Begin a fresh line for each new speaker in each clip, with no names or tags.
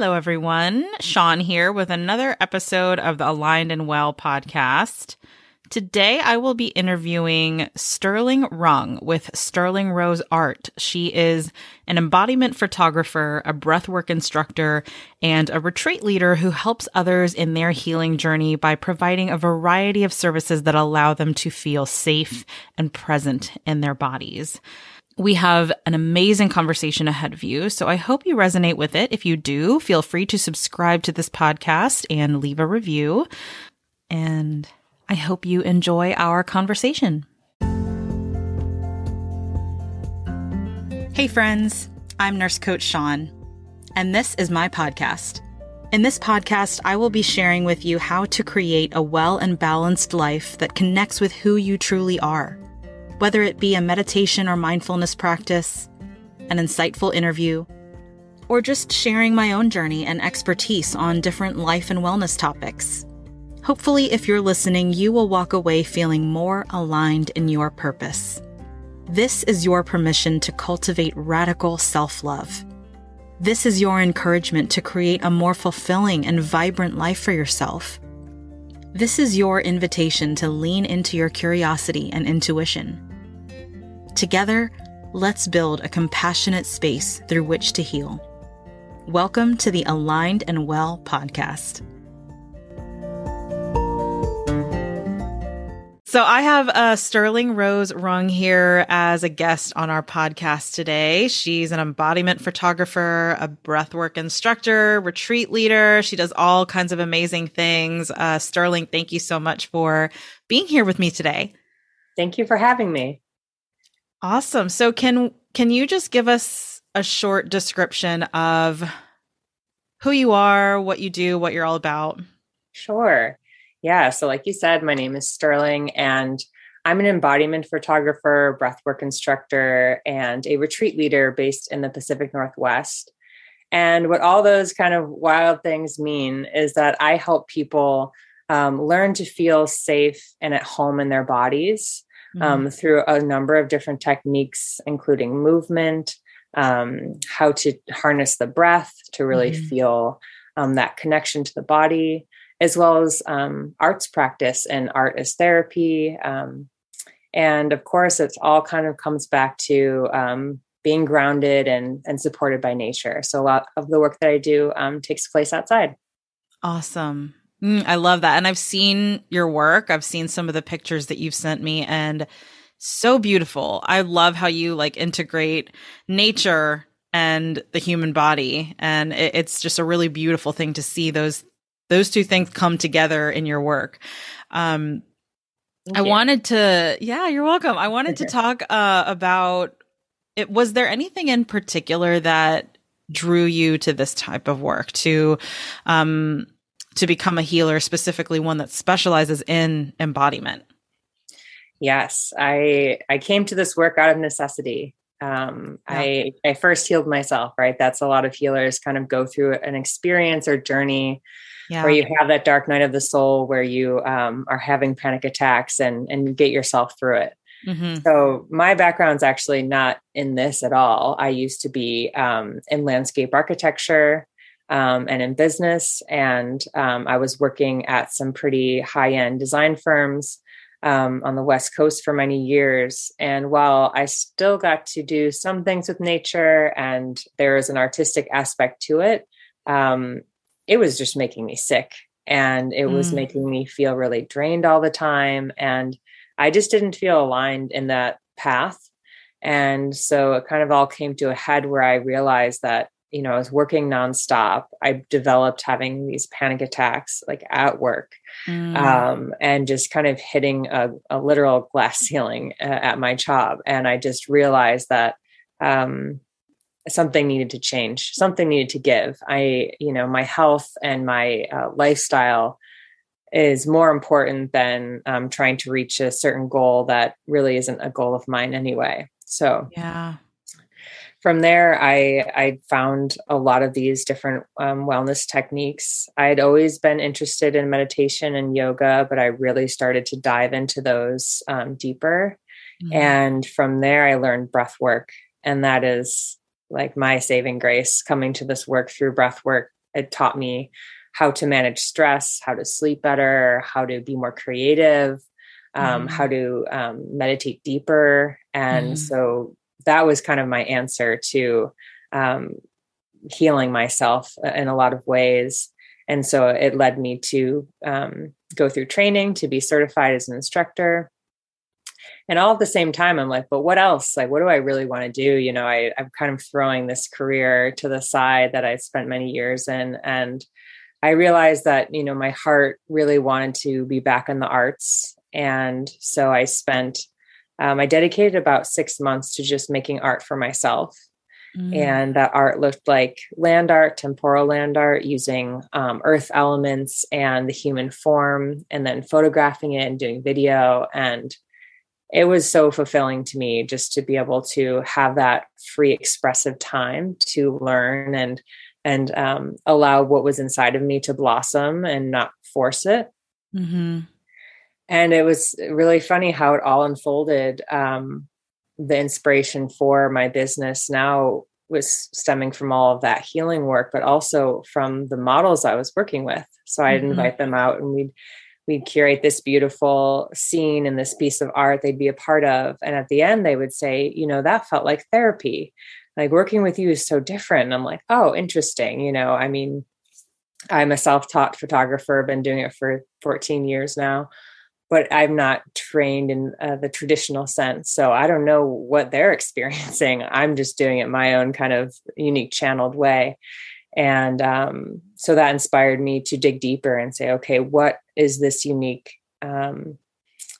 Hello, everyone. Sean here with another episode of the Aligned and Well podcast. Today, I will be interviewing Sterling Rung with Sterling Rose Art. She is an embodiment photographer, a breathwork instructor, and a retreat leader who helps others in their healing journey by providing a variety of services that allow them to feel safe and present in their bodies. We have an amazing conversation ahead of you, so I hope you resonate with it. If you do, feel free to subscribe to this podcast and leave a review. And I hope you enjoy our conversation. Hey, friends, I'm Nurse Coach Sean, and this is my podcast. In this podcast, I will be sharing with you how to create a well and balanced life that connects with who you truly are. Whether it be a meditation or mindfulness practice, an insightful interview, or just sharing my own journey and expertise on different life and wellness topics. Hopefully, if you're listening, you will walk away feeling more aligned in your purpose. This is your permission to cultivate radical self love. This is your encouragement to create a more fulfilling and vibrant life for yourself. This is your invitation to lean into your curiosity and intuition. Together, let's build a compassionate space through which to heal. Welcome to the Aligned and Well podcast. So I have uh, Sterling Rose Rung here as a guest on our podcast today. She's an embodiment photographer, a breathwork instructor, retreat leader. She does all kinds of amazing things. Uh, Sterling, thank you so much for being here with me today.
Thank you for having me.
Awesome. So can can you just give us a short description of who you are, what you do, what you're all about?
Sure. Yeah. So, like you said, my name is Sterling, and I'm an embodiment photographer, breathwork instructor, and a retreat leader based in the Pacific Northwest. And what all those kind of wild things mean is that I help people um, learn to feel safe and at home in their bodies mm-hmm. um, through a number of different techniques, including movement, um, how to harness the breath to really mm-hmm. feel um, that connection to the body, as well as um, arts practice and art as therapy. Um, and of course, it's all kind of comes back to um, being grounded and, and supported by nature. So a lot of the work that I do um, takes place outside.
Awesome. Mm, I love that. And I've seen your work. I've seen some of the pictures that you've sent me and so beautiful. I love how you like integrate nature and the human body and it, it's just a really beautiful thing to see those those two things come together in your work. Um, I wanted to, yeah, you're welcome. I wanted to talk uh, about it. Was there anything in particular that drew you to this type of work to, um, to become a healer, specifically one that specializes in embodiment?
Yes, I I came to this work out of necessity. Um, yeah. I I first healed myself. Right, that's a lot of healers kind of go through an experience or journey yeah. where you have that dark night of the soul where you um, are having panic attacks and and get yourself through it mm-hmm. so my background's actually not in this at all i used to be um, in landscape architecture um, and in business and um, i was working at some pretty high-end design firms um, on the West Coast for many years. And while I still got to do some things with nature and there is an artistic aspect to it, um, it was just making me sick and it mm. was making me feel really drained all the time and i just didn't feel aligned in that path and so it kind of all came to a head where i realized that you know i was working nonstop. I developed having these panic attacks like at work mm. um, and just kind of hitting a, a literal glass ceiling uh, at my job. And i just realized that um, something needed to change something needed to give. I you know my health and my uh, lifestyle is more important than um, trying to reach a certain goal that really isn't a goal of mine anyway. So
yeah
from there i i found a lot of these different um, wellness techniques i had always been interested in meditation and yoga but i really started to dive into those um, deeper mm-hmm. and from there i learned breath work and that is like my saving grace coming to this work through breath work it taught me how to manage stress, how to sleep better, how to be more creative, um, mm. how to um, meditate deeper. And mm. so that was kind of my answer to um, healing myself uh, in a lot of ways. And so it led me to um, go through training to be certified as an instructor. And all at the same time, I'm like, but what else? Like, what do I really want to do? You know, I, I'm kind of throwing this career to the side that I spent many years in. And I realized that, you know, my heart really wanted to be back in the arts. And so I spent, um, I dedicated about six months to just making art for myself. Mm. And that art looked like land art, temporal land art, using um, earth elements and the human form, and then photographing it and doing video. And it was so fulfilling to me just to be able to have that free expressive time to learn and and um, allow what was inside of me to blossom and not force it. Mm-hmm. And it was really funny how it all unfolded. Um, the inspiration for my business now was stemming from all of that healing work, but also from the models I was working with. So I'd mm-hmm. invite them out and we'd we'd curate this beautiful scene and this piece of art they'd be a part of. And at the end, they would say, you know, that felt like therapy. Like working with you is so different. And I'm like, oh, interesting. You know, I mean, I'm a self taught photographer, been doing it for 14 years now but I'm not trained in uh, the traditional sense. So I don't know what they're experiencing. I'm just doing it my own kind of unique channeled way. And um, so that inspired me to dig deeper and say, okay, what is this unique um,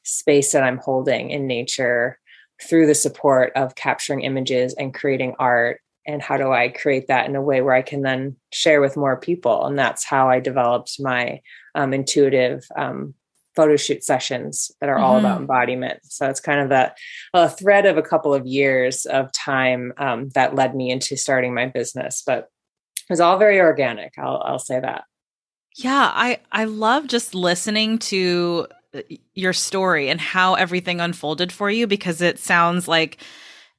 space that I'm holding in nature through the support of capturing images and creating art? And how do I create that in a way where I can then share with more people? And that's how I developed my um, intuitive um, photo shoot sessions that are mm-hmm. all about mm-hmm. embodiment. So it's kind of that a thread of a couple of years of time um, that led me into starting my business. But it was all very organic. I'll, I'll say that.
Yeah, I I love just listening to uh, your story and how everything unfolded for you because it sounds like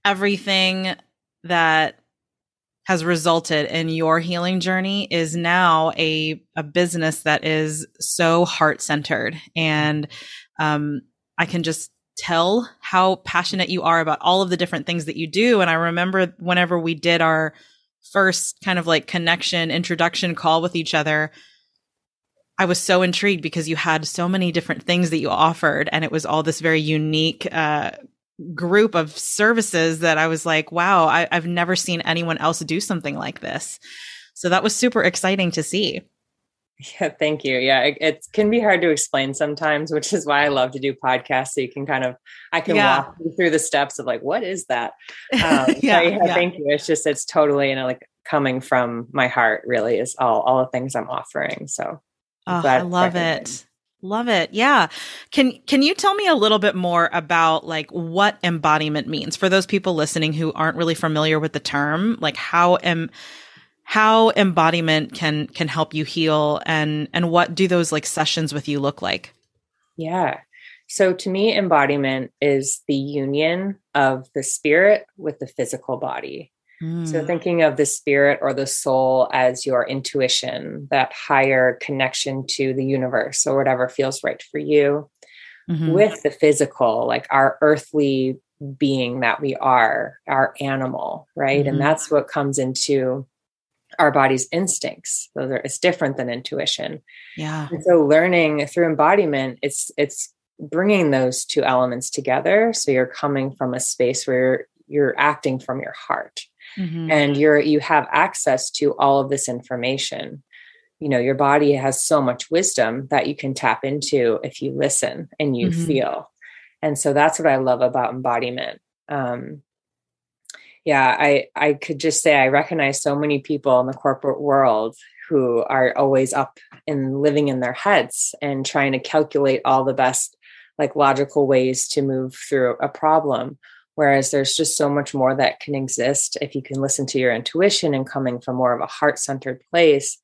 everything that has resulted in your healing journey is now a, a business that is so heart centered. And um, I can just tell how passionate you are about all of the different things that you do. And I remember whenever we did our first kind of like connection introduction call with each other, I was so intrigued because you had so many different things that you offered, and it was all this very unique uh, group of services that I was like, wow, I, I've never seen anyone else do something like this. So that was super exciting to see.
Yeah, thank you. Yeah, it, it, can be hard to explain sometimes, which is why I love to do podcasts. So you can kind of, I can yeah. walk you through the steps of like, what is that? Um, yeah, yeah, yeah, thank you. It's just, it's totally, you know, like coming from my heart. Really, is all all the things I'm offering. So,
oh, I love it. Love it. Yeah. Can can you tell me a little bit more about like what embodiment means for those people listening who aren't really familiar with the term? Like how am how embodiment can can help you heal and and what do those like sessions with you look like?
Yeah. So to me embodiment is the union of the spirit with the physical body. So, mm. thinking of the spirit or the soul as your intuition, that higher connection to the universe or whatever feels right for you, mm-hmm. with the physical, like our earthly being that we are, our animal, right? Mm-hmm. And that's what comes into our body's instincts. Those are, it's different than intuition.
Yeah.
And so, learning through embodiment, it's it's bringing those two elements together. So you're coming from a space where you're acting from your heart mm-hmm. and you're you have access to all of this information you know your body has so much wisdom that you can tap into if you listen and you mm-hmm. feel and so that's what i love about embodiment um yeah i i could just say i recognize so many people in the corporate world who are always up and living in their heads and trying to calculate all the best like logical ways to move through a problem Whereas there's just so much more that can exist if you can listen to your intuition and coming from more of a heart centered place.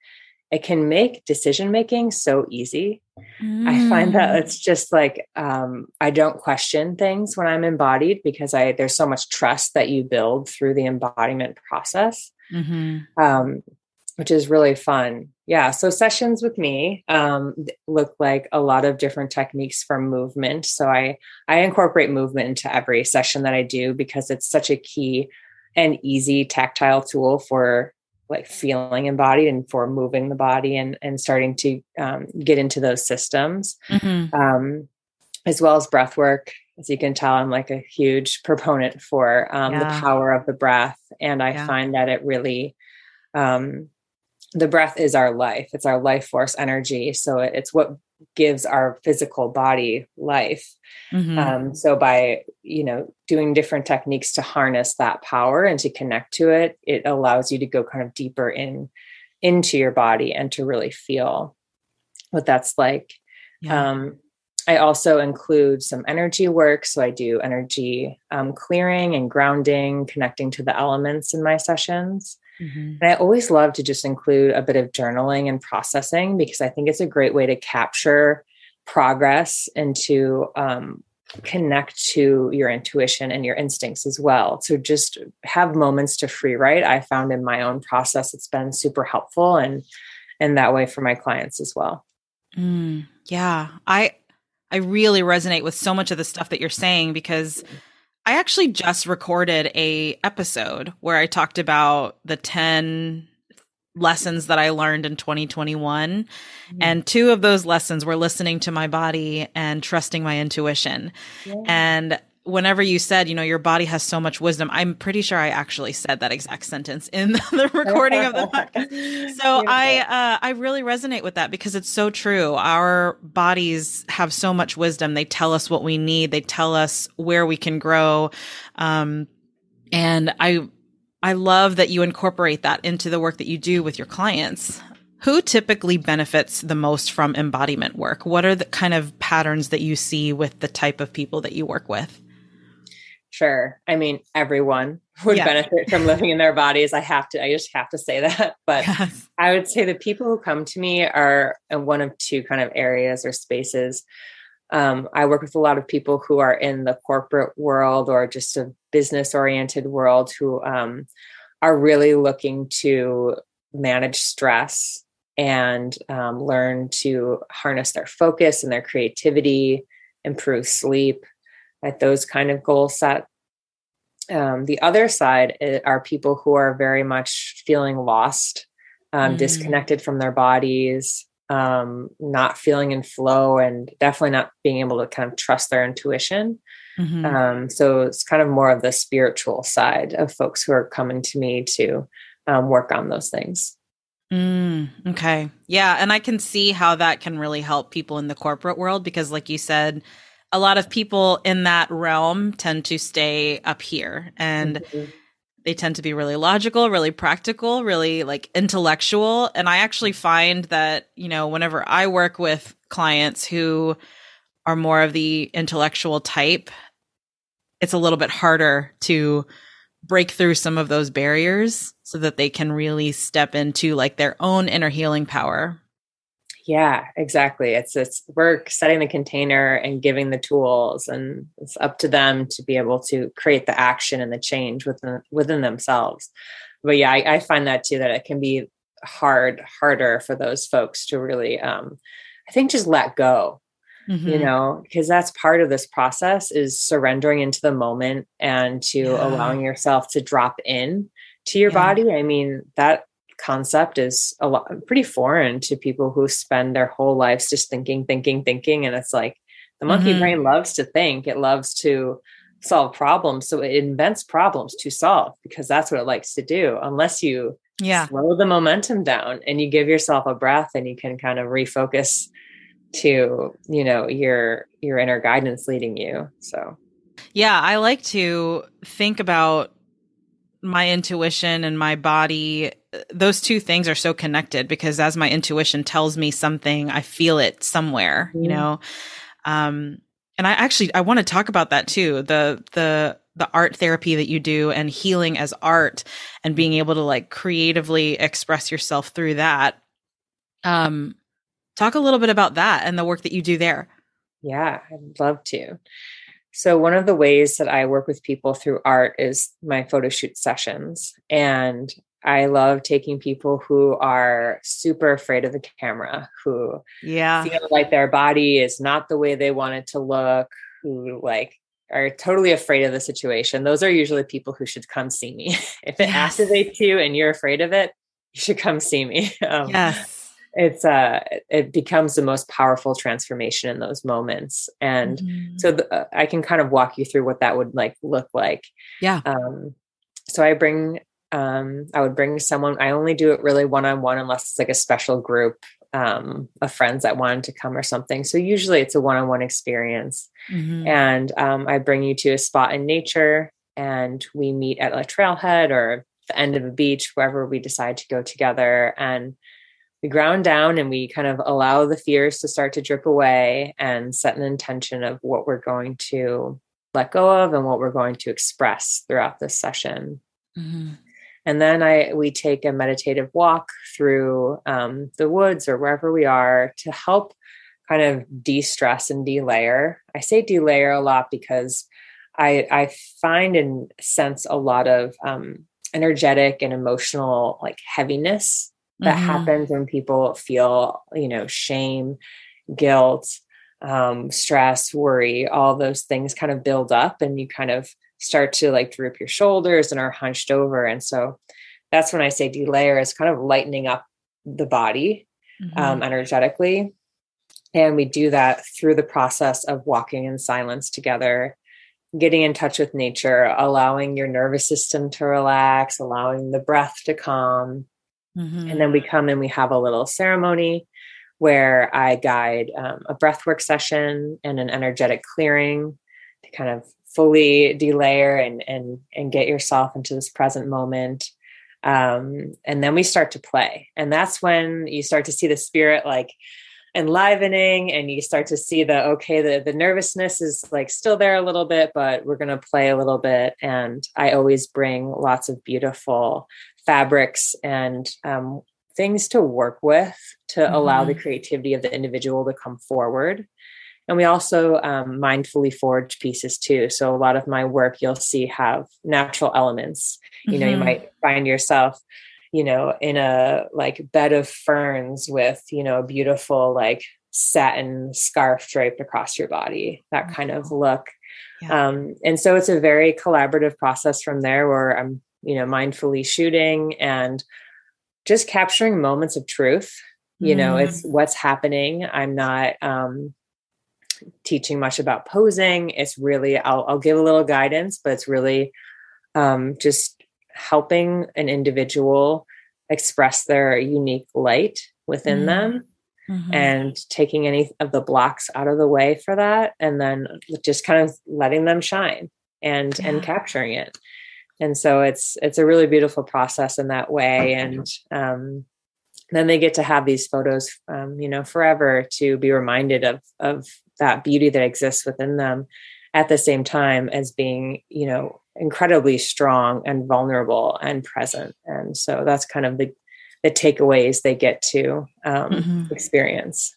It can make decision making so easy. Mm. I find that mm. it's just like um, I don't question things when I'm embodied because I there's so much trust that you build through the embodiment process. Mm-hmm. Um, which is really fun. Yeah. So sessions with me um, look like a lot of different techniques from movement. So I I incorporate movement into every session that I do because it's such a key and easy tactile tool for like feeling embodied and for moving the body and and starting to um, get into those systems, mm-hmm. um, as well as breath work. As you can tell, I'm like a huge proponent for um, yeah. the power of the breath, and I yeah. find that it really um, the breath is our life. It's our life force energy. So it's what gives our physical body life. Mm-hmm. um, so by you know doing different techniques to harness that power and to connect to it it allows you to go kind of deeper in into your body and to really feel what that's like. Yeah. um, i also include some energy work. So i do energy um, clearing and grounding connecting to the elements in my sessions Mm-hmm. And I always love to just include a bit of journaling and processing because I think it's a great way to capture progress and to um, connect to your intuition and your instincts as well. So just have moments to free write. I found in my own process it's been super helpful and and that way for my clients as well.
Mm, yeah, I I really resonate with so much of the stuff that you're saying because I actually just recorded a episode where I talked about the 10 lessons that I learned in 2021. Mm-hmm. And two of those lessons were listening to my body and trusting my intuition. Yeah. And whenever you said, you know, your body has so much wisdom, I'm pretty sure I actually said that exact sentence in the, recording of the podcast. So I, uh, I really resonate with that because it's so true. Our bodies have so much wisdom. They tell us what we need. They tell us where we can grow. Um, and I, I love that you incorporate that into the work that you do with your clients. Who typically benefits the most from embodiment work? What are the kind of patterns that you see with the type of people that you work with?
Sure. I mean, everyone would yeah. benefit from living in their bodies. I have to, I just have to say that. But yes. I would say the people who come to me are in one of two kind of areas or spaces. Um, I work with a lot of people who are in the corporate world or just a business oriented world who um, are really looking to manage stress and um, learn to harness their focus and their creativity, improve sleep, at those kind of goal set. Um, the other side eh, are people who are very much feeling lost, um, mm. disconnected from their bodies, um, not feeling in flow, and definitely not being able to kind of trust their intuition. Mm-hmm. Um, so it's kind of more of the spiritual side of folks who are coming to me to um, work on those things.
Mm, okay. Yeah. And I can see how that can really help people in the corporate world because, like you said, a lot of people in that realm tend to stay up here and mm-hmm. they tend to be really logical, really practical, really like intellectual. And I actually find that, you know, whenever I work with clients who are more of the intellectual type, it's a little bit harder to break through some of those barriers so that they can really step into like their own inner healing power
yeah, exactly. It's it's work setting the container and giving the tools, and it's up to them to be able to create the action and the change within within themselves. But yeah, I, I find that too that it can be hard, harder for those folks to really, um, I think, just let go. Mm-hmm. You know, because that's part of this process is surrendering into the moment and to yeah. allowing yourself to drop in to your yeah. body. I mean, that concept is a lot pretty foreign to people who spend their whole lives just thinking, thinking, thinking. And it's like the monkey mm-hmm. brain loves to think, it loves to solve problems. So it invents problems to solve because that's what it likes to do. Unless you yeah. slow the momentum down and you give yourself a breath and you can kind of refocus to, you know, your your inner guidance leading you. So
yeah, I like to think about my intuition and my body those two things are so connected because as my intuition tells me something i feel it somewhere mm. you know um and i actually i want to talk about that too the the the art therapy that you do and healing as art and being able to like creatively express yourself through that um talk a little bit about that and the work that you do there
yeah i'd love to so, one of the ways that I work with people through art is my photo shoot sessions. And I love taking people who are super afraid of the camera, who
yeah.
feel like their body is not the way they want it to look, who like are totally afraid of the situation. Those are usually people who should come see me. if it yes. activates you and you're afraid of it, you should come see me.
Um, yes.
It's uh it becomes the most powerful transformation in those moments. And mm-hmm. so the, uh, I can kind of walk you through what that would like look like.
Yeah.
Um so I bring um, I would bring someone. I only do it really one on one unless it's like a special group um, of friends that wanted to come or something. So usually it's a one on one experience. Mm-hmm. And um, I bring you to a spot in nature and we meet at a trailhead or the end of a beach, wherever we decide to go together. And we ground down and we kind of allow the fears to start to drip away and set an intention of what we're going to let go of and what we're going to express throughout this session. Mm-hmm and then i we take a meditative walk through um, the woods or wherever we are to help kind of de-stress and delayer i say delayer a lot because i i find and sense a lot of um, energetic and emotional like heaviness that mm-hmm. happens when people feel you know shame guilt um, stress worry all those things kind of build up and you kind of start to like droop your shoulders and are hunched over. And so that's when I say delayer is kind of lightening up the body mm-hmm. um, energetically. And we do that through the process of walking in silence together, getting in touch with nature, allowing your nervous system to relax, allowing the breath to calm. Mm-hmm. And then we come and we have a little ceremony where I guide um, a breathwork session and an energetic clearing to kind of fully delayer and and and get yourself into this present moment um, and then we start to play and that's when you start to see the spirit like enlivening and you start to see the okay the, the nervousness is like still there a little bit but we're going to play a little bit and i always bring lots of beautiful fabrics and um, things to work with to mm-hmm. allow the mm-hmm. creativity of the individual to come forward and we also um, mindfully forge pieces too. So a lot of my work you'll see have natural elements. You mm-hmm. know, you mm-hmm. might find yourself, you know, in a like bed of ferns with, you know, a beautiful like satin scarf draped across your body, that kind of look. Yeah. Um, and so it's a very collaborative process from there where I'm, you know, mindfully shooting and just capturing moments of truth. You mm. know, it's what's happening. I'm not um teaching much about posing. It's really, I'll, I'll give a little guidance, but it's really um, just helping an individual express their unique light within mm-hmm. them mm-hmm. and taking any of the blocks out of the way for that and then just kind of letting them shine and yeah. and capturing it and so it's it's a really beautiful process in that way and um, then they get to have these photos um, you know forever to be reminded of of that beauty that exists within them at the same time as being you know incredibly strong and vulnerable and present and so that's kind of the the takeaways they get to um, mm-hmm. experience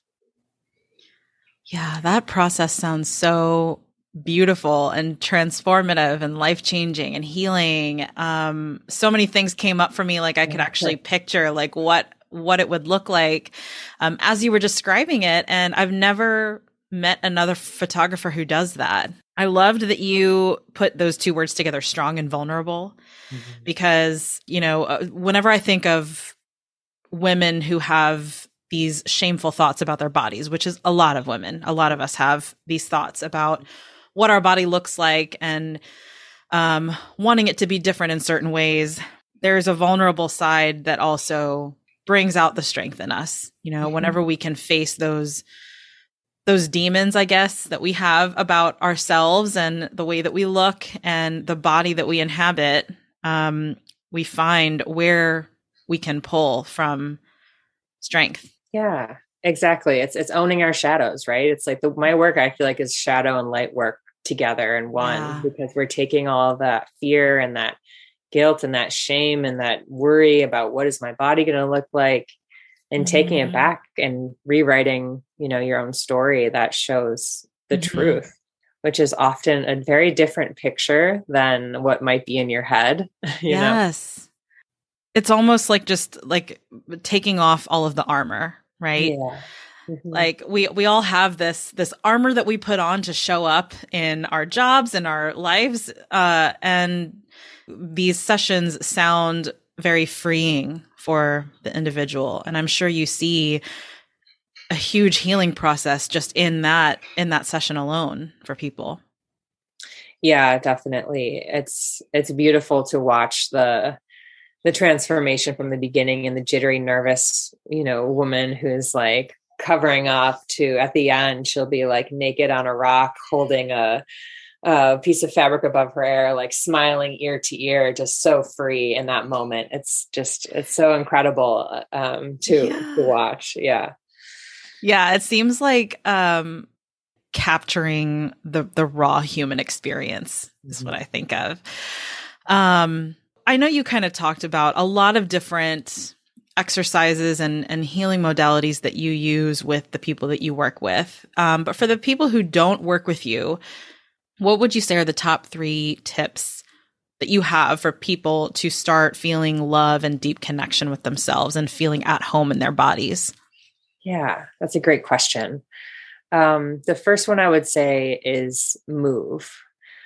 yeah that process sounds so beautiful and transformative and life changing and healing um so many things came up for me like i could actually picture like what what it would look like um, as you were describing it. And I've never met another photographer who does that. I loved that you put those two words together, strong and vulnerable, mm-hmm. because, you know, uh, whenever I think of women who have these shameful thoughts about their bodies, which is a lot of women, a lot of us have these thoughts about what our body looks like and um, wanting it to be different in certain ways. There's a vulnerable side that also brings out the strength in us. You know, mm-hmm. whenever we can face those those demons, I guess, that we have about ourselves and the way that we look and the body that we inhabit, um, we find where we can pull from strength.
Yeah, exactly. It's it's owning our shadows, right? It's like the my work I feel like is shadow and light work together in one yeah. because we're taking all that fear and that guilt and that shame and that worry about what is my body going to look like and mm-hmm. taking it mm-hmm. back and rewriting you know your own story that shows the mm-hmm. truth which is often a very different picture than what might be in your head you
yes
know?
it's almost like just like taking off all of the armor, right?
Yeah. Mm-hmm.
Like we we all have this this armor that we put on to show up in our jobs and our lives uh and these sessions sound very freeing for the individual and I'm sure you see a huge healing process just in that in that session alone for people.
Yeah, definitely. It's it's beautiful to watch the the transformation from the beginning and the jittery nervous, you know, woman who's like covering up to at the end she'll be like naked on a rock holding a a piece of fabric above her hair, like smiling ear to ear, just so free in that moment. It's just, it's so incredible um, to yeah. to watch. Yeah,
yeah. It seems like um, capturing the the raw human experience is mm-hmm. what I think of. Um, I know you kind of talked about a lot of different exercises and, and healing modalities that you use with the people that you work with. Um, but for the people who don't work with you, what would you say are the top three tips that you have for people to start feeling love and deep connection with themselves and feeling at home in their bodies?
Yeah, that's a great question. Um, the first one I would say is move.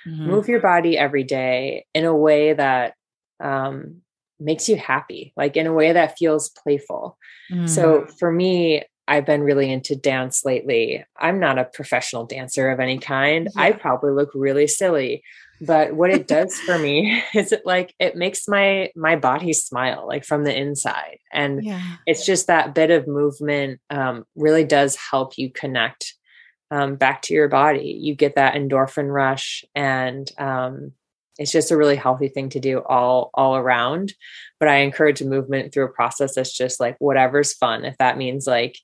Mm-hmm. Move your body every day in a way that um, makes you happy, like in a way that feels playful. Mm. So for me, I've been really into dance lately. I'm not a professional dancer of any kind. Yeah. I probably look really silly, but what it does for me is it like it makes my my body smile like from the inside, and yeah. it's just that bit of movement um, really does help you connect um, back to your body. You get that endorphin rush, and um, it's just a really healthy thing to do all all around but i encourage movement through a process that's just like whatever's fun. If that means like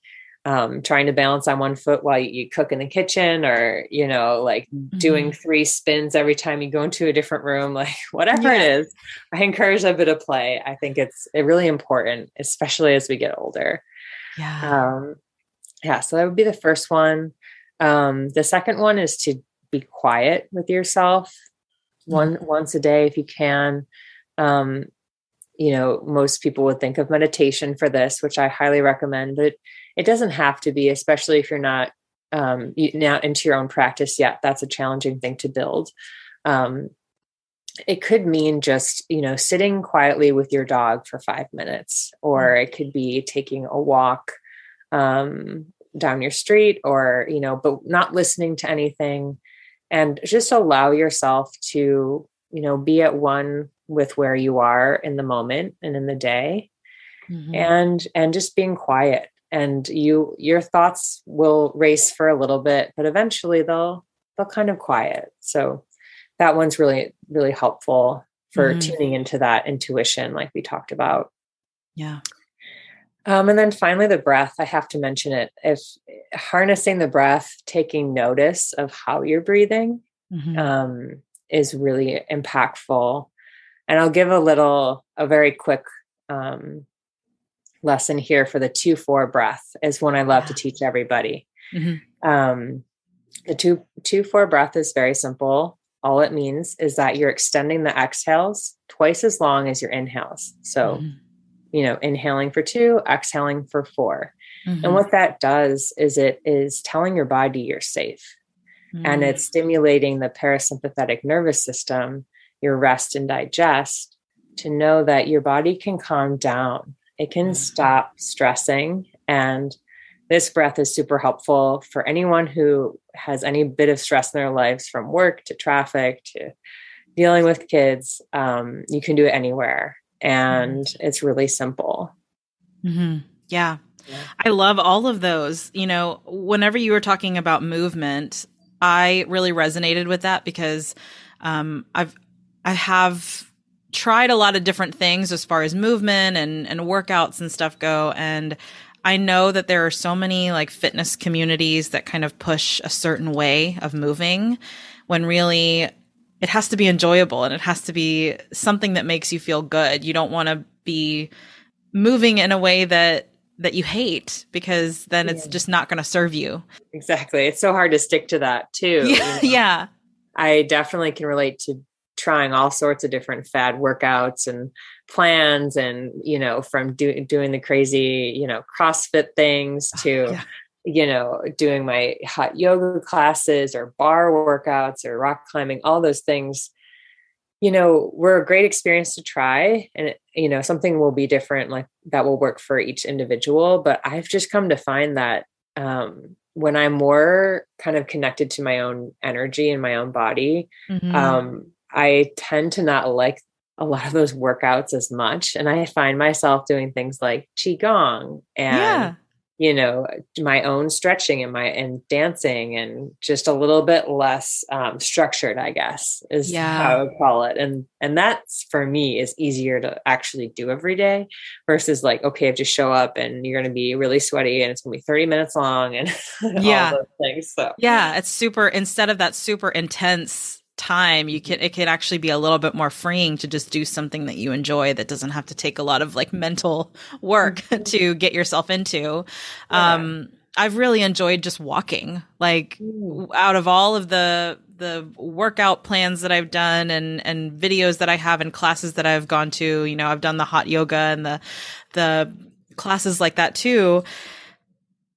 um, trying to balance on one foot while you, cook in the kitchen or you know like mm-hmm. doing three spins every time you go into a different room like whatever yeah. it is i encourage a bit of play. I think it's it really important especially as we get older.
Yeah. Um
yeah so that would be the first one. Um the second one is to be quiet with yourself one once a day if you can. Um, you know most people would think of meditation for this which i highly recommend but it doesn't have to be especially if you're not um, now into your own practice yet. That's a challenging thing to build. Um, it could mean just you know sitting quietly with your dog for five minutes or mm-hmm. it could be taking a walk um, down your street or you know but not listening to anything and just allow yourself to you know be at one with where you are in the moment and in the day. Mm-hmm. and and just being quiet. And you your thoughts will race for a little bit but eventually they'll they'll kind of quiet. So that one's really really helpful for mm-hmm. tuning into that intuition like we talked about.
Yeah
um, and then finally, the breath. I have to mention it. If harnessing the breath, taking notice of how you're breathing, mm-hmm. um, is really impactful. And I'll give a little, a very quick um, lesson here for the two four breath. Is one I love to teach everybody. Mm-hmm. Um, the two two four breath is very simple. All it means is that you're extending the exhales twice as long as your inhales. So. Mm-hmm you know, inhaling for two, exhaling for 4 mm-hmm. And what that does is it is telling your body you're safe. Mm-hmm. And it's stimulating the parasympathetic nervous system, your rest and digest, to know that your body can calm down. It can mm-hmm. stop stressing. And this breath is super helpful for anyone who has any bit of stress in their lives from work to traffic to dealing with kids. Um, you can do it anywhere and it's really simple.
Mm-hmm. Yeah. yeah. I love all of those. You know, whenever you were talking about movement, I really resonated with that because um, I've I have tried a lot of different things as far as movement and and workouts and stuff go and I know that there are so many like fitness communities that kind of push a certain way of moving when really it has to be enjoyable and it has to be something that makes you feel good. You don't want to be moving in a way that that you hate because then yeah. it's just not going to serve you.
Exactly. It's so hard to stick to that too.
Yeah. You know? yeah.
I definitely can relate to trying all sorts of different fad workouts and plans and you know from do, doing the crazy you know crossfit things oh, to yeah. You know doing my hot yoga classes or barre workouts or rock climbing all those things you know we're a great experience to try. And you know something will be different like that will work for each individual. But i've just come to find that um when i'm more kind of connected to my own energy and my own body mm-hmm. um i tend to not like a lot of those workouts as much. And i find myself doing things like qigong and yeah you know my own stretching and my and dancing and just a little bit less um, structured i guess is yeah. how i would call it. And and that's for me is easier to actually do every day versus like okay i just show up and you're going to be really sweaty and it's going to be 30 minutes long and
yeah. things so. Yeah it's super instead of that super intense time you can it can actually be a little bit more freeing to just do something that you enjoy that doesn't have to take a lot of like mental work mm-hmm. to get yourself into yeah. um i've really enjoyed just walking like Ooh. out of all of the the workout plans that I've done and and videos that I have and classes that I've gone to, you know, I've done the hot yoga and the the classes like that too.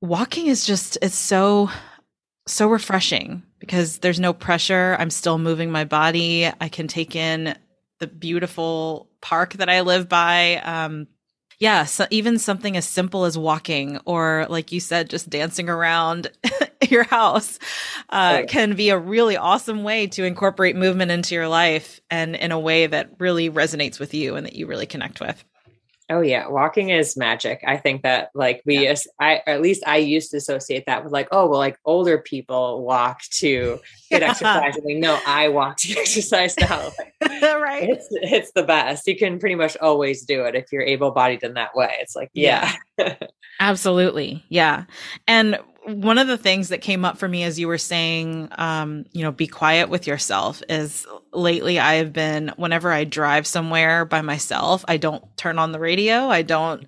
Walking is just it's so so refreshing because there's no pressure. I'm still moving my body. I can take in the beautiful park that I live by. Um, yeah, so even something as simple as walking or, like you said, just dancing around your house uh, right. can be a really awesome way to incorporate movement into your life and in a way that really resonates with you and that you really connect with.
Oh yeah, walking is magic. I think that like we, yeah. I at least I used to associate that with like, oh well, like older people walk to get exercise. And like, no, I walk to exercise now. Right, it's it's the best. You can pretty much always do it if you're able bodied in that way. It's like yeah,
yeah. absolutely, yeah. And one of the things that came up for me as you were saying, um, you know, be quiet with yourself is lately I have been, whenever I drive somewhere by myself, I don't turn on the radio. I don't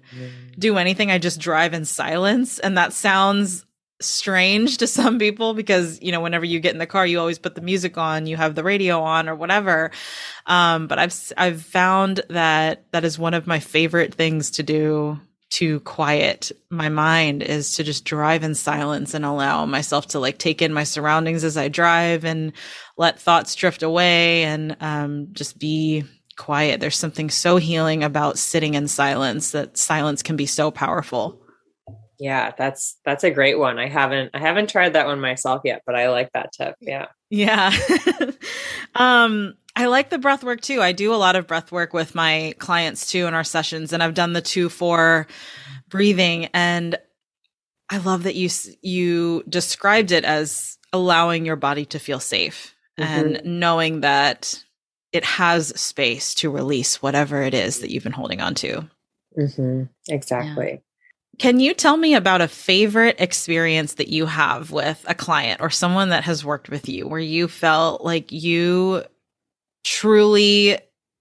do anything. I just drive in silence. And that sounds strange to some people because, you know, whenever you get in the car, you always put the music on, you have the radio on or whatever. Um, but I've, I've found that that is one of my favorite things to do to quiet my mind is to just drive in silence and allow myself to like take in my surroundings as I drive and let thoughts drift away and um, just be quiet. There's something so healing about sitting in silence that silence can be so powerful.
Yeah, that's that's a great one. I haven't I haven't tried that one myself yet, but I like that tip. Yeah.
Yeah. um I like the breath work too. I do a lot of breath work with my clients too in our sessions, and I've done the two four breathing, and I love that you you described it as allowing your body to feel safe mm-hmm. and knowing that it has space to release whatever it is that you've been holding on to.
Mm-hmm. Exactly. Yeah.
Can you tell me about a favorite experience that you have with a client or someone that has worked with you where you felt like you truly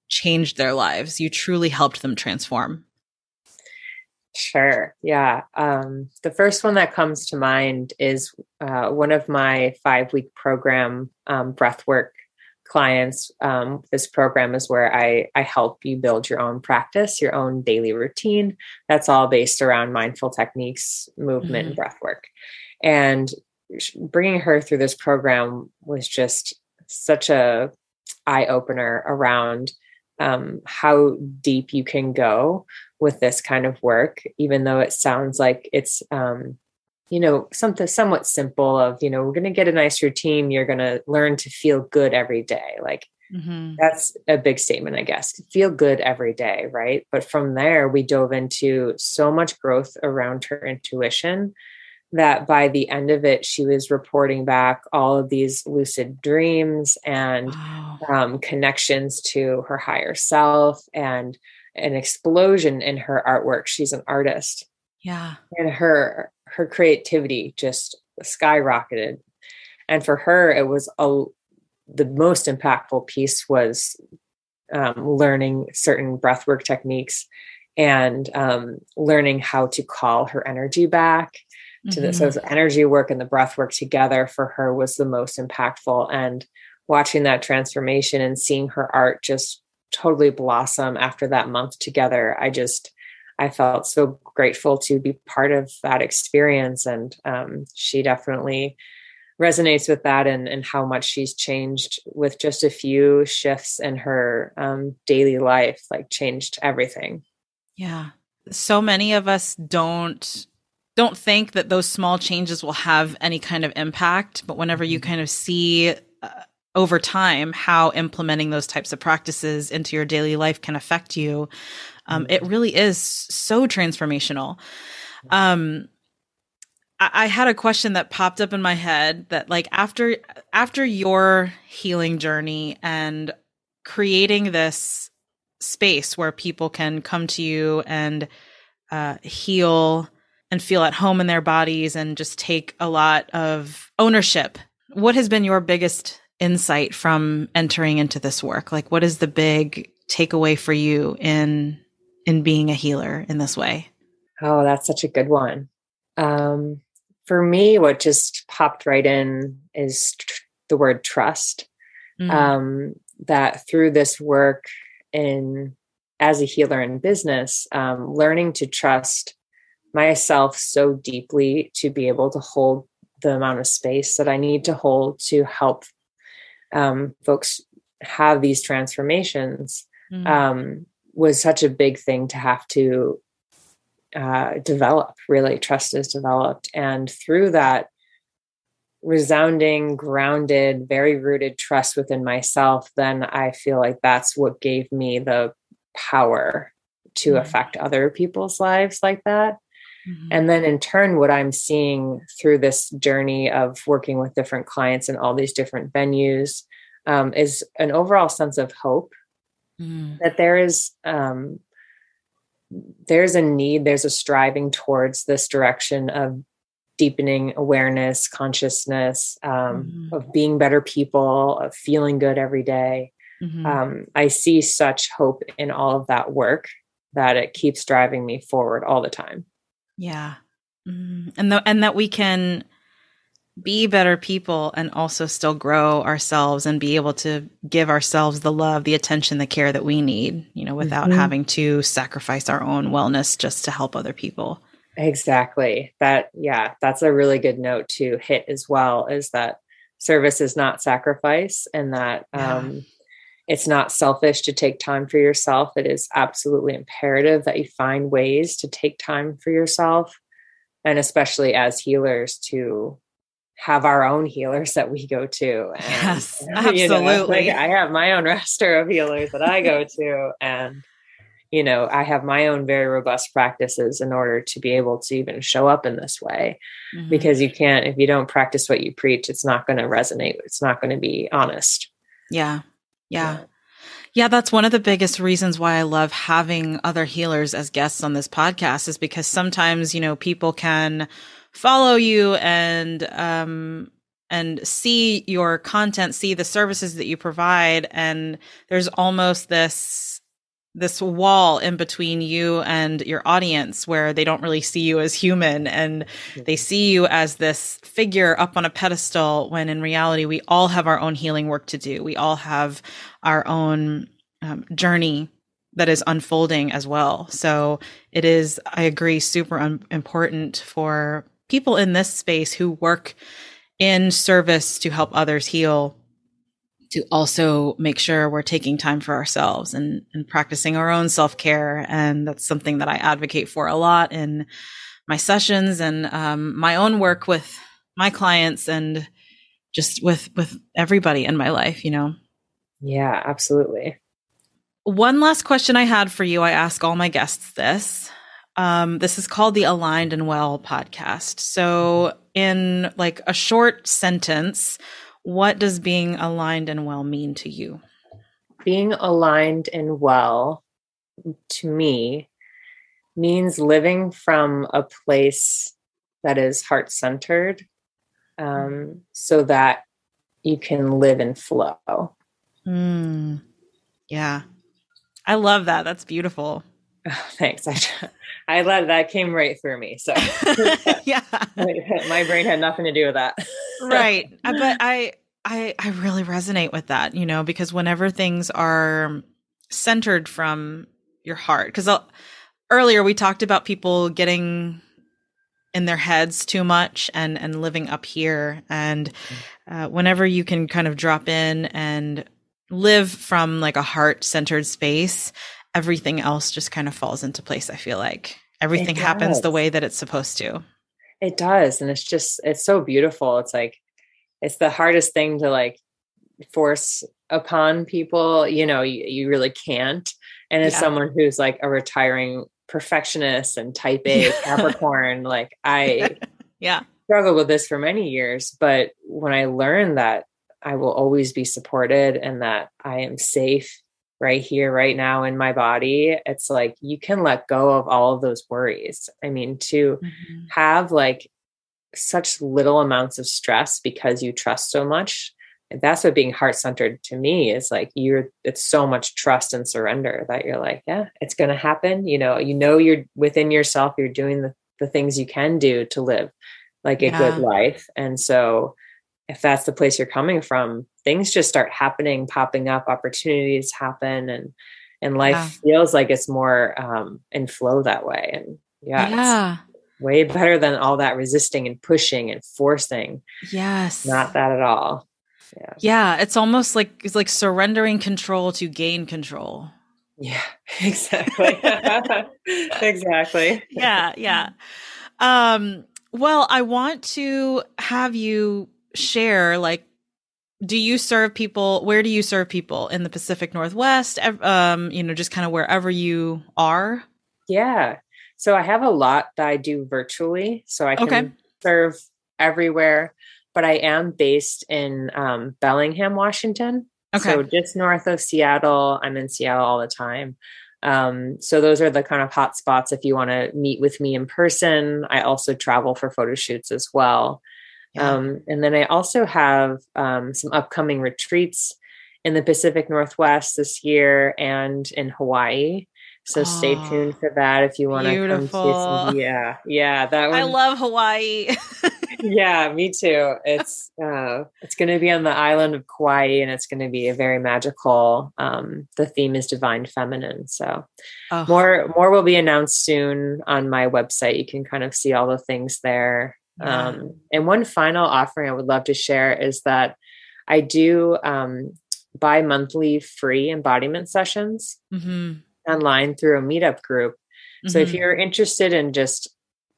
changed their lives. You truly helped them transform.
Sure. Yeah. Um, the first one that comes to mind is uh, one of my five week program um, breathwork clients. Um, this program is where I, I help you build your own practice, your own daily routine. That's all based around mindful techniques, movement, mm-hmm. and breathwork. And bringing her through this program was just such a eye opener around um, how deep you can go with this kind of work, even though it sounds like it's, um, you know, something somewhat simple of, you know, we're going to get a nice routine. You're going to learn to feel good every day. Like mm-hmm. that's a big statement, I guess. Feel good every day. Right. But from there, we dove into so much growth around her intuition that by the end of it, she was reporting back all of these lucid dreams and wow. um, connections to her higher self and an explosion in her artwork. She's an artist.
Yeah.
And her her creativity just skyrocketed. And for her, it was a the most impactful piece was um, learning certain breathwork techniques and um, learning how to call her energy back to mm-hmm. this. So the energy work and the breath work together for her was the most impactful. And watching that transformation and seeing her art just totally blossom after that month together, I just, I felt so grateful to be part of that experience. And um, she definitely resonates with that and, and how much she's changed with just a few shifts in her um, daily life, like changed everything.
Yeah. So many of us don't don't think that those small changes will have any kind of impact, but whenever you mm-hmm. kind of see uh, over time how implementing those types of practices into your daily life can affect you, um, it mm-hmm. really is so transformational. Um, I, I had a question that popped up in my head that like after after your healing journey and creating this space where people can come to you and uh, heal and feel at home in their bodies and just take a lot of ownership. What has been your biggest insight from entering into this work? Like what is the big takeaway for you in in being a healer in this way?
Oh, that's such a good one. Um, for me, what just popped right in is tr- the word trust. Mm. Um, that through this work in as a healer in business, um, learning to trust myself so deeply to be able to hold the amount of space that I need to hold to help um, folks have these transformations mm. um, was such a big thing to have to uh, develop. Really, trust is developed, and through that resounding, grounded, very rooted trust within myself, then I feel like that's what gave me the power to mm. affect other people's lives like that. Mm-hmm. And then in turn, what I'm seeing through this journey of working with different clients in all these different venues um, is an overall sense of hope mm. that there is um, there's a need, there's a striving towards this direction of deepening awareness, consciousness, um, mm-hmm. of being better people, of feeling good every day. Mm-hmm. Um, I see such hope in all of that work that it keeps driving me forward all the time.
Yeah. Mm-hmm. And the, and that we can be better people and also still grow ourselves and be able to give ourselves the love, the attention, the care that we need, you know, without mm-hmm. having to sacrifice our own wellness just to help other people.
Exactly. That, yeah, that's a really good note to hit as well is that service is not sacrifice and that yeah. um, it's not selfish to take time for yourself. It is absolutely imperative that you find ways to take time for yourself. And especially as healers, to have our own healers that we go to.
And, yes, absolutely. You know, like
I have my own roster of healers that I go to, and you know, I have my own very robust practices in order to be able to even show up in this way. Mm-hmm. Because you can't, if you don't practice what you preach, it's not going to resonate. It's not going to be honest.
Yeah. Yeah. yeah. That's one of the biggest reasons why I love having other healers as guests on this podcast is because sometimes, you know, people can follow you and um and see your content, see the services that you provide and there's almost this this wall in between you and your audience where they don't really see you as human and they see you as this figure up on a pedestal when in reality we all have our own healing work to do. We all have our own um, journey that is unfolding as well. So it is, I agree, super un- important for people in this space who work in service to help others heal to also make sure we're taking time for ourselves and, and practicing our own self-care. And that's something that i advocate for a lot in my sessions and um, my own work with my clients and just with with everybody in my life you know?
Yeah absolutely.
One last question i had for you. I ask all my guests this. Um, this is called the Aligned and Well podcast. So, in like a short sentence, what does being aligned and well mean to you?
Being aligned and well to me means living from a place that is heart centered um, so that you can live in flow.
Mm. Yeah. I love that. That's beautiful.
Oh, thanks. I, I love that came right through me. So
yeah,
my brain had nothing to do with that.
right. Uh, but I, I I really resonate with that, you know, because whenever things are centered from your heart, because earlier we talked about people getting in their heads too much and and living up here, and uh, whenever you can kind of drop in and live from like a heart centered space, everything else just kind of falls into place. I feel like everything happens the way that it's supposed to.
It does, and it's just it's so beautiful. It's like it's the hardest thing to like force upon people you know you, you really can't and as yeah. someone who's like a retiring perfectionist and type a capricorn like i
yeah
struggled with this for many years but when i learned that i will always be supported and that i am safe right here right now in my body it's like you can let go of all of those worries i mean to mm-hmm. have like such little amounts of stress because you trust so much and that's what being heart centered to me is like you're it's so much trust and surrender that you're like yeah it's going to happen you know you know you're within yourself you're doing the, the things you can do to live like a yeah. good life and so if that's the place you're coming from things just start happening popping up opportunities happen and and life yeah. feels like it's more um in flow that way and yeah, yeah way better than all that resisting and pushing and forcing.
Yes.
Not that at all.
Yeah. Yeah. It's almost like it's like surrendering control to gain control.
Yeah, exactly. exactly.
Yeah, yeah. Um, well, I want to have you share like do you serve people where do you serve people in the Pacific Northwest um you know just kind of wherever you are?
Yeah. So I have a lot that I do virtually, so I can okay. serve everywhere. But I am based in um, Bellingham, Washington. Okay. So just north of Seattle. I'm in Seattle all the time. Um, so those are the kind of hot spots if you want to meet with me in person. I also travel for photo shoots as well. Yeah. Um, and then I also have um, some upcoming retreats in the Pacific Northwest this year and in Hawaii. So oh, stay tuned for that if you want to come see some. Yeah, yeah, that one.
I love Hawaii.
yeah, me too. It's uh, it's going to be on the island of Kauai, and it's going to be a very magical. Um, the theme is divine feminine, so oh. more more will be announced soon on my website. You can kind of see all the things there. Yeah. Um, and one final offering I would love to share is that I do um, bi-monthly free embodiment sessions. Mm-hmm online through a meetup group. Mm-hmm. So if mm-hmm. you're interested in just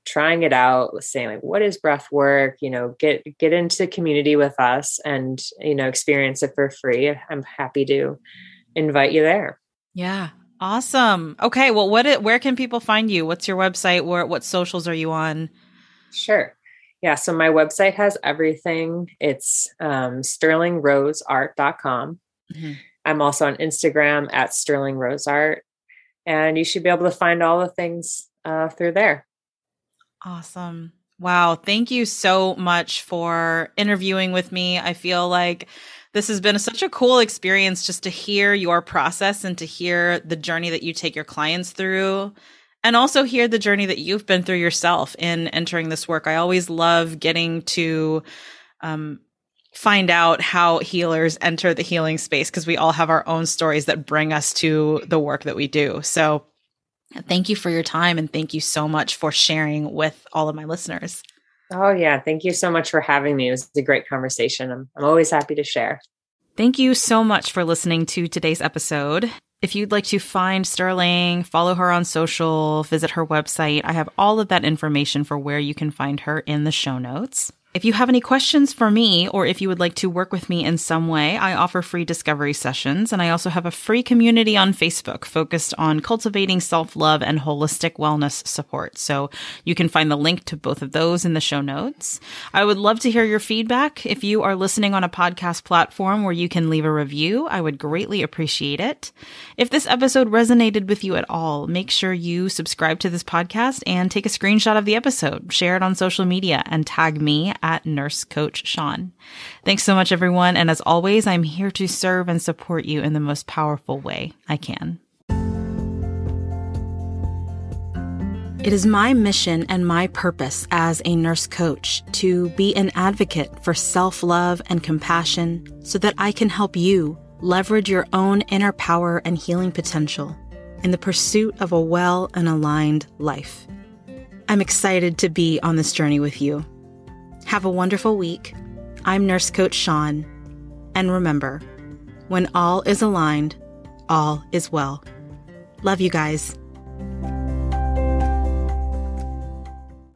trying it out, saying like, what is breath work? You know, get get into community with us and you know experience it for free. I'm happy to invite you there.
Yeah. Awesome. Okay. Well, what where can people find you? What's your website? Where what socials are you on?
Sure. Yeah. So my website has everything. It's um, sterlingroseart.com. Mm-hmm. I'm also on Instagram at sterlingroseart, and you should be able to find all the things uh, through there.
Awesome. Wow. Thank you so much for interviewing with me. I feel like this has been such a cool experience just to hear your process and to hear the journey that you take your clients through and also hear the journey that you've been through yourself in entering this work. I always love getting to um, find out how healers enter the healing space because we all have our own stories that bring us to the work that we do. So, thank you for your time and thank you so much for sharing with all of my listeners.
Oh, yeah. Thank you so much for having me. It was a great conversation. I'm, I'm always happy to share.
Thank you so much for listening to today's episode. If you'd like to find Sterling, follow her on social, visit her website, I have all of that information for where you can find her in the show notes. If you have any questions for me, or if you would like to work with me in some way, I offer free discovery sessions, and I also have a free community on Facebook focused on cultivating self love and holistic wellness support. So you can find the link to both of those in the show notes. I would love to hear your feedback. If you are listening on a podcast platform where you can leave a review, I would greatly appreciate it. If this episode resonated with you at all, make sure you subscribe to this podcast and take a screenshot of the episode, share it on social media, and tag me at Nurse Coach Sean. Thanks so much, everyone. And as always, I'm here to serve and support you in the most powerful way I can. It is my mission and my purpose as a nurse coach to be an advocate for self love and compassion so that I can help you leverage your own inner power and healing potential in the pursuit of a well and aligned life. I'm excited to be on this journey with you. Have a wonderful week. I'm Nurse Coach Sean. And remember, when all is aligned, all is well. Love you guys.